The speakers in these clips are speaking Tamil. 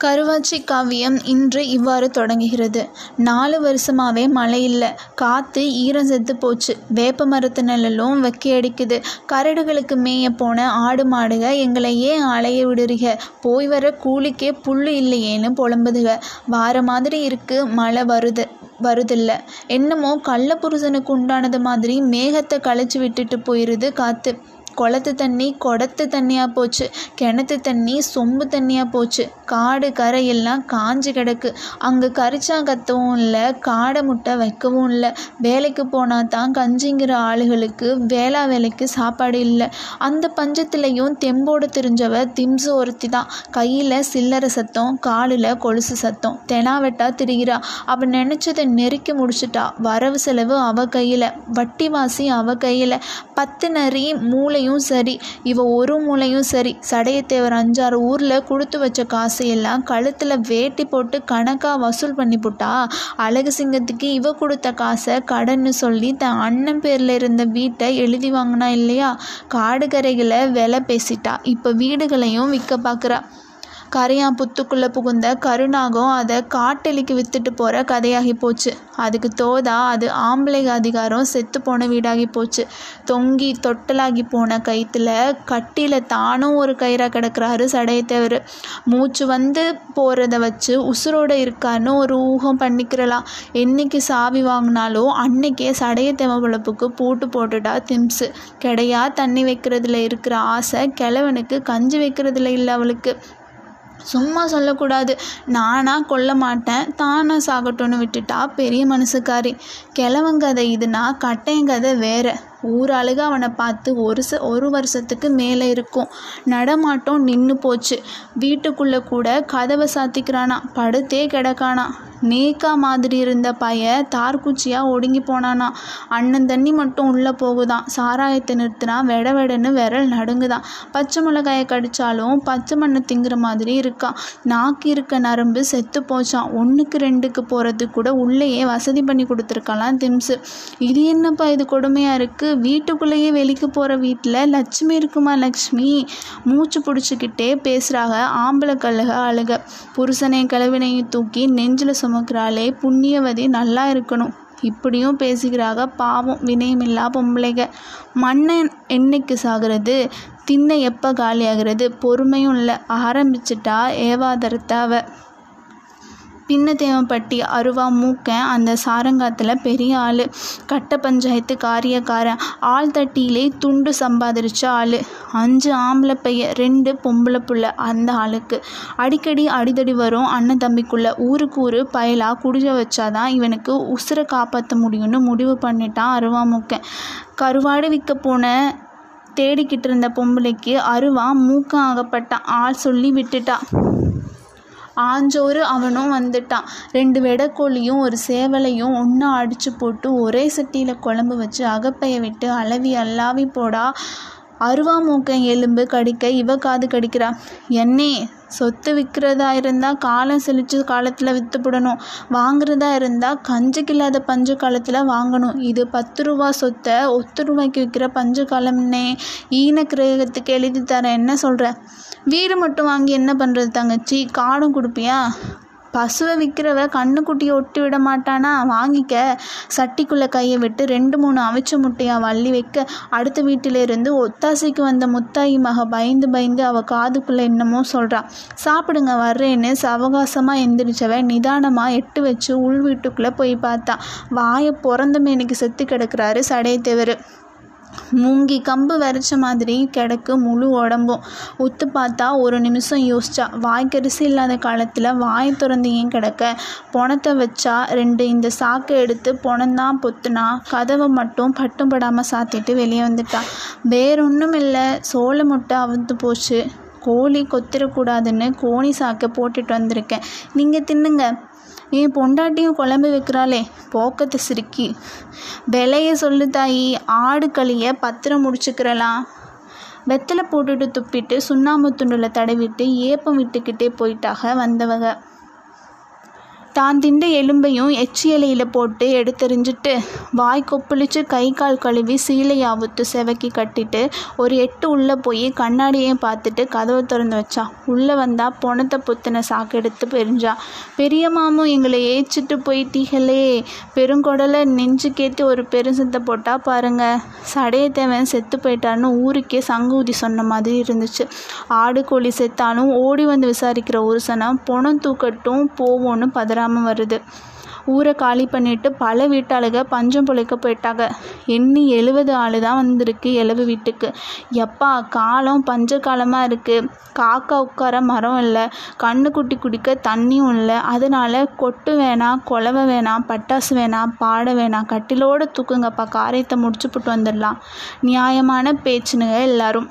கருவாச்சி காவியம் இன்று இவ்வாறு தொடங்குகிறது. நாலு வருஷமாகவே மழை இல்லை. காற்று ஈரம் செத்து போச்சு. வேப்ப மரத்து நிழலும் வெக்கையடிக்குது கரடுகளுக்கு மேய போன ஆடு மாடுக எங்களை ஏன் அலைய விடுறீக? போய் வர கூலிக்கே புல்லு இல்லையேன்னு புலம்புதுக. வார மாதிரி இருக்கு மழை வருது வருதில்ல. என்னமோ கள்ள புருஷனுக்கு உண்டானது மாதிரி மேகத்தை களைச்சி விட்டுட்டு போயிடுது காற்று குளத்து தண்ணி குடத்து தண்ணியாக போச்சு. கிணத்து தண்ணி சொம்பு தண்ணியாக போச்சு. காடு கரை எல்லாம் காஞ்சு கிடக்கு. அங்கே கரிச்சா கத்தவும் இல்லை காடை முட்டை வைக்கவும் இல்லை. வேலைக்கு போனால் தான் கஞ்சிங்கிற ஆளுகளுக்கு வேளா வேலைக்கு சாப்பாடு இல்லை. அந்த பஞ்சத்துலேயும் தெம்போடு தெரிஞ்சவ திம்சு ஒருத்தி தான். கையில் சில்லறை சத்தம் காலில் கொலுசு சத்தம். தெனாவெட்டா திரிகிறா. அவள் நினச்சதை நெருக்கி முடிச்சிட்டா. வரவு செலவு அவ கையில். வட்டி வாசி அவ கையில். பத்து நரி மூளையும் சரி இவ ஒரு மூளையும் சரி. சடையத்தேவர் அஞ்சாறு ஊரில் கொடுத்து வச்ச காசு எல்லாம் கழுத்தில் வேட்டி போட்டு கணக்காக வசூல் பண்ணி போட்டா? அழகு சிங்கத்துக்கு இவ கொடுத்த காசை கடன்னு சொல்லி தன் அண்ணன் பேரில் இருந்த வீட்டை எழுதி வாங்கினா இல்லையா? காடு கரைகளை விலை பேசிட்டா. இப்போ வீடுகளையும் விற்க பார்க்குறா கரையான் புத்துக்குள்ளே புகுந்த கருணாகம் அதை காட்டெலிக்கு வித்துட்டு போகிற கதையாகி போச்சு. அதுக்கு தோதா அது ஆம்பளை அதிகாரம் செத்து போன வீடாகி போச்சு. தொங்கி தொட்டலாகி போன கயிற்றுல கட்டியில் தானும் ஒரு கயிறாக கிடக்குறாரு சடையத்தவர். மூச்சு வந்து போகிறத வச்சு உசுரோடு இருக்காருன்னு ஒரு ஊகம் பண்ணிக்கிறலாம் என்னைக்கு சாவி வாங்கினாலும் அன்னைக்கே சடையத்தேவ பொழப்புக்கு பூட்டு போட்டுட்டா திம்ஸு கிடையா தண்ணி வைக்கிறதுல இருக்கிற ஆசை கிழவனுக்கு கஞ்சி வைக்கிறதுல இல்லை அவளுக்கு. சும்மா சொல்லக்கூடாது. நானாக கொல்ல மாட்டேன். தானாக சாகட்டும்னு விட்டுட்டா பெரிய மனசுக்காரி. கிழவங்கதை இதுனா கட்டையங்கதை வேற. ஊராளுக அவனை பார்த்து ஒரு ச ஒரு வருஷத்துக்கு மேலே இருக்கும். நடமாட்டம் நின்று போச்சு. வீட்டுக்குள்ளே கூட கதவை சாத்திக்கிறானா. படுத்தே கிடக்கானா. நேக்கா மாதிரி இருந்த பைய தார்குச்சியாக ஒடுங்கி போனானா. அண்ணன் தண்ணி மட்டும் உள்ளே போகுதான் சாராயத்தை நிறுத்தினா வெட வெடன்னு விரல் நடுங்குதான் பச்சை மிளகாயை கடிச்சாலும் பச்சை மண்ணை திங்குற மாதிரி இருக்கான் நாக்கு இருக்க நரம்பு செத்து போச்சான் ஒன்றுக்கு ரெண்டுக்கு போகிறதுக்கு கூட உள்ளேயே வசதி பண்ணி கொடுத்துருக்கலாம் திம்ஸு இது என்னப்பா இது கொடுமையாக இருக்குது வீட்டுக்குள்ளேயே வெளிக்கு போகிற வீட்டில் லட்சுமி இருக்குமா லக்ஷ்மி மூச்சு பிடிச்சிக்கிட்டே பேசுகிறாங்க ஆம்பளை கழுக அழுக. புருஷனை கழுவினையும் தூக்கி நெஞ்சில் சுமக்கிறாளே புண்ணியவதி நல்லா இருக்கணும். இப்படியும் பேசுகிறாக பாவம் வினயமில்லா பொம்பளைக. மண்ணன் என்னைக்கு சாகிறது திண்ணை எப்போ காலியாகிறது? பொறுமையும் இல்லை. ஆரம்பிச்சிட்டா ஏவாதரத்தாவை. பின்ன தேவப்பட்டி அருவா மூக்கன் அந்த சாரங்காத்தில் பெரிய ஆள். கட்ட பஞ்சாயத்து காரியக்காரன். ஆள் தட்டியிலே துண்டு சம்பாதிச்ச ஆள். அஞ்சு ஆம்பளை பையன் ரெண்டு பொம்பளை புள்ள அந்த ஆளுக்கு. அடிக்கடி அடிதடி வரும் அண்ணன் தம்பிக்குள்ள. ஊருக்கு ஊர் பயலாக குடிஜ வச்சாதான் இவனுக்கு உசுரை காப்பாற்ற முடியும்னு முடிவு பண்ணிட்டான் அருவா மூக்கன் கருவாடு விற்க போன தேடிக்கிட்டு இருந்த பொம்பளைக்கு அருவா மூக்கம் ஆகப்பட்டான். ஆள் சொல்லி விட்டுட்டான் ஆஞ்சோறு அவனும் வந்துட்டான். ரெண்டு வெடக்கோழியும் ஒரு சேவலையும் ஒன்றா அடித்து போட்டு ஒரே சட்டியில் குழம்பு வச்சு அகப்பைய விட்டு அளவி அல்லாவி போடா. அருவாமூக்கை எலும்பு கடிக்க இவ காது கடிக்கிறா. என்னே சொத்து விற்கிறதா இருந்தால் காலம் செழிச்ச காலத்தில் விற்றுப்படணும் வாங்குறதா இருந்தால் கஞ்சிக்கு இல்லாத பஞ்சு காலத்தில் வாங்கணும். இது பத்து ரூபா சொத்தை ஒத்து ரூபாய்க்கு விற்கிற பஞ்சு காலம்னே ஈன கிரகத்துக்கு எழுதி தரேன். என்ன சொல்கிற வீடு மட்டும் வாங்கி என்ன பண்ணுறது தங்கச்சி? காடும் கொடுப்பியா? பசுவை விற்கிறவ கண்ணுக்குட்டியை ஒட்டி விட மாட்டானா? வாங்கிக்க. சட்டிக்குள்ளே கையை விட்டு ரெண்டு மூணு அவிச்ச முட்டையாக வள்ளி வைக்க அடுத்த வீட்டிலேருந்து ஒத்தாசைக்கு வந்த முத்தாயி மக பயந்து பயந்து அவள் காதுக்குள்ளே என்னமோ சொல்கிறா சாப்பிடுங்க வர்றேன்னு சவகாசமாக எந்திரிச்சவ நிதானமாக எட்டு வச்சு உள் வீட்டுக்குள்ளே போய் பார்த்தா. வாயை பிறந்த மேனிக்கு செத்து கிடக்குறாரு சடையத்தேவர் மூங்கி கம்பு வரைச்ச மாதிரி கிடக்கு முழு உடம்பும். உத்து பார்த்தா ஒரு நிமிஷம் யோசிச்சா வாய்க்கரிசி இல்லாத காலத்தில் வாய் திறந்து ஏன் கிடக்க? பொணத்தை வச்சா ரெண்டு இந்த சாக்கை எடுத்து புணந்தான் பொத்துனா கதவை மட்டும் பட்டும் படாமல் சாத்திட்டு வெளியே வந்துட்டா. வேறொன்றும் இல்லை சோள முட்டை அவுத்து போச்சு. கோழி கொத்திரக்கூடாதுன்னு கோணி சாக்கை போட்டுட்டு வந்திருக்கேன். நீங்கள் தின்னுங்க. என் பொண்டாட்டியும் குழம்பு வைக்கிறாளே போக்கத்தை சிரிக்கி. விலைய சொல்லு தாயி ஆடு களியை பத்திரம் முடிச்சுக்கிறலாம். வெத்தலை போட்டுட்டு துப்பிட்டு சுண்ணாம்பு துண்டில் தடவிட்டு ஏப்பம் விட்டுக்கிட்டே போயிட்டாக வந்தவங்க தான் திண்ட எலும்பையும் எச்சி இலையில் போட்டு எடுத்தெறிஞ்சிட்டு வாய் கொப்பளிச்சு கை கால் கழுவி சீலை ஆவுத்து செவக்கி கட்டிட்டு ஒரு எட்டு உள்ளே போய் கண்ணாடியையும் பார்த்துட்டு கதவை திறந்து வச்சா. உள்ளே வந்தால் பொணத்தை புத்தின சாக்கு எடுத்து பெரிஞ்சா. பெரிய மாமும் எங்களை ஏச்சிட்டு போயிட்டீங்களே பெருங்கொடலை நெஞ்சுக்கேற்றி ஒரு பெருசத்தை போட்டால் பாருங்கள் சடையத்தேவன் செத்து போயிட்டான்னு ஊருக்கே சங்கூதி சொன்ன மாதிரி இருந்துச்சு. ஆடு கோழி செத்தாலும் ஓடி வந்து விசாரிக்கிற ஒரு சனம் பொணம் தூக்கட்டும் போவோன்னு வராமல் வருது. ஊரை காலி பண்ணிட்டு பல வீட்டாளுக பஞ்சம் பிழைக்க போயிட்டாங்க. எண்ணி எழுபது ஆள் தான் வந்திருக்கு எழுவு வீட்டுக்கு. எப்பா காலம் பஞ்ச காலமாக இருக்குது காக்கா உட்கார மரம் இல்லை. கண்ணுக்குட்டி குடிக்க தண்ணியும் இல்லை. அதனால கொட்டு வேணாம் குலவை வேணாம் பட்டாசு வேணாம் பாட வேணாம் கட்டிலோடு தூக்குங்கப்பா காரியத்தை முடிச்சு போட்டு வந்துடலாம். நியாயமான பேச்சுனுங்க எல்லாரும்.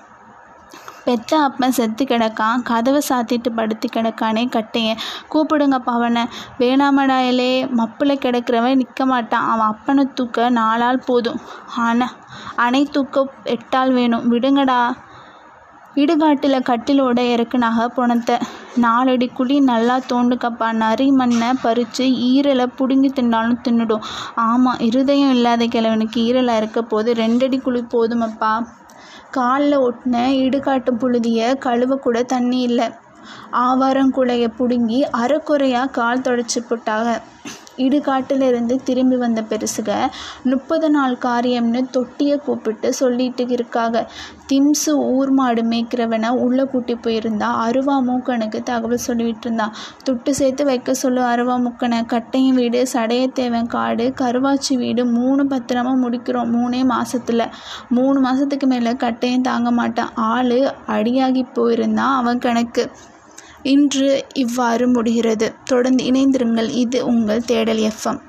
பெத்த அப்பன் செத்து கிடக்கான் கதவை சாத்திட்டு படுத்து கிடக்கானே கட்டையன் கூப்பிடுங்க பவனை வேணாமடாயிலே மப்பில் கிடக்கிறவன் நிற்க மாட்டான். அவன் அப்பனை தூக்க நாளால் போதும். அணை அணை தூக்க எட்டால் வேணும். விடுங்கடா. இடுகாட்டில் கட்டிலோட இறக்குனாக பொணத்தை. நாலடி குழி நல்லா தோண்டுக்கப்பா. நரி மண்ணை பறித்து ஈரலை பிடுங்கி தின்னாலும் தின்னுடும். ஆமாம் இருதயம் இல்லாத கிழவனுக்கு ஈரலாக இருக்க போது ரெண்டடி குழி போதுமப்பா. காலில் ஒட்டின இடுகாட்டு புழுதியை கழுவக்கூட தண்ணி இல்லை. ஆவாரம் குலையை பிடுங்கி அரைக்குறையாக கால் தொடச்சி போட்டாங்க இடுகாட்டிலிருந்து திரும்பி வந்த பெருசுக முப்பது நாள் காரியம்னு தொட்டியை கூப்பிட்டு சொல்லிட்டு இருக்காங்க திம்சு ஊர் மாடு மேய்க்கிறவனை உள்ளே கூட்டி போயிருந்தா அருவா மூக்கனுக்கு தகவல் சொல்லிட்டு இருந்தான் துட்டு சேர்த்து வைக்க சொல்லு அருவா மூக்கனை. கட்டையும் வீடு சடையத்தேவன் காடு கருவாச்சி வீடு மூணு பத்திரமா முடிக்கிறோம் மூணே மாசத்துல. மூணு மாசத்துக்கு மேலே கட்டையும் தாங்க மாட்டான். ஆள் அடியாகி போயிருந்தான் அவன் கணக்கு. இன்று இவ்வாறு முடிகிறது. தொடர்ந்து இணைந்திருங்கள். இது உங்கள் தேடல் எஃப்எம்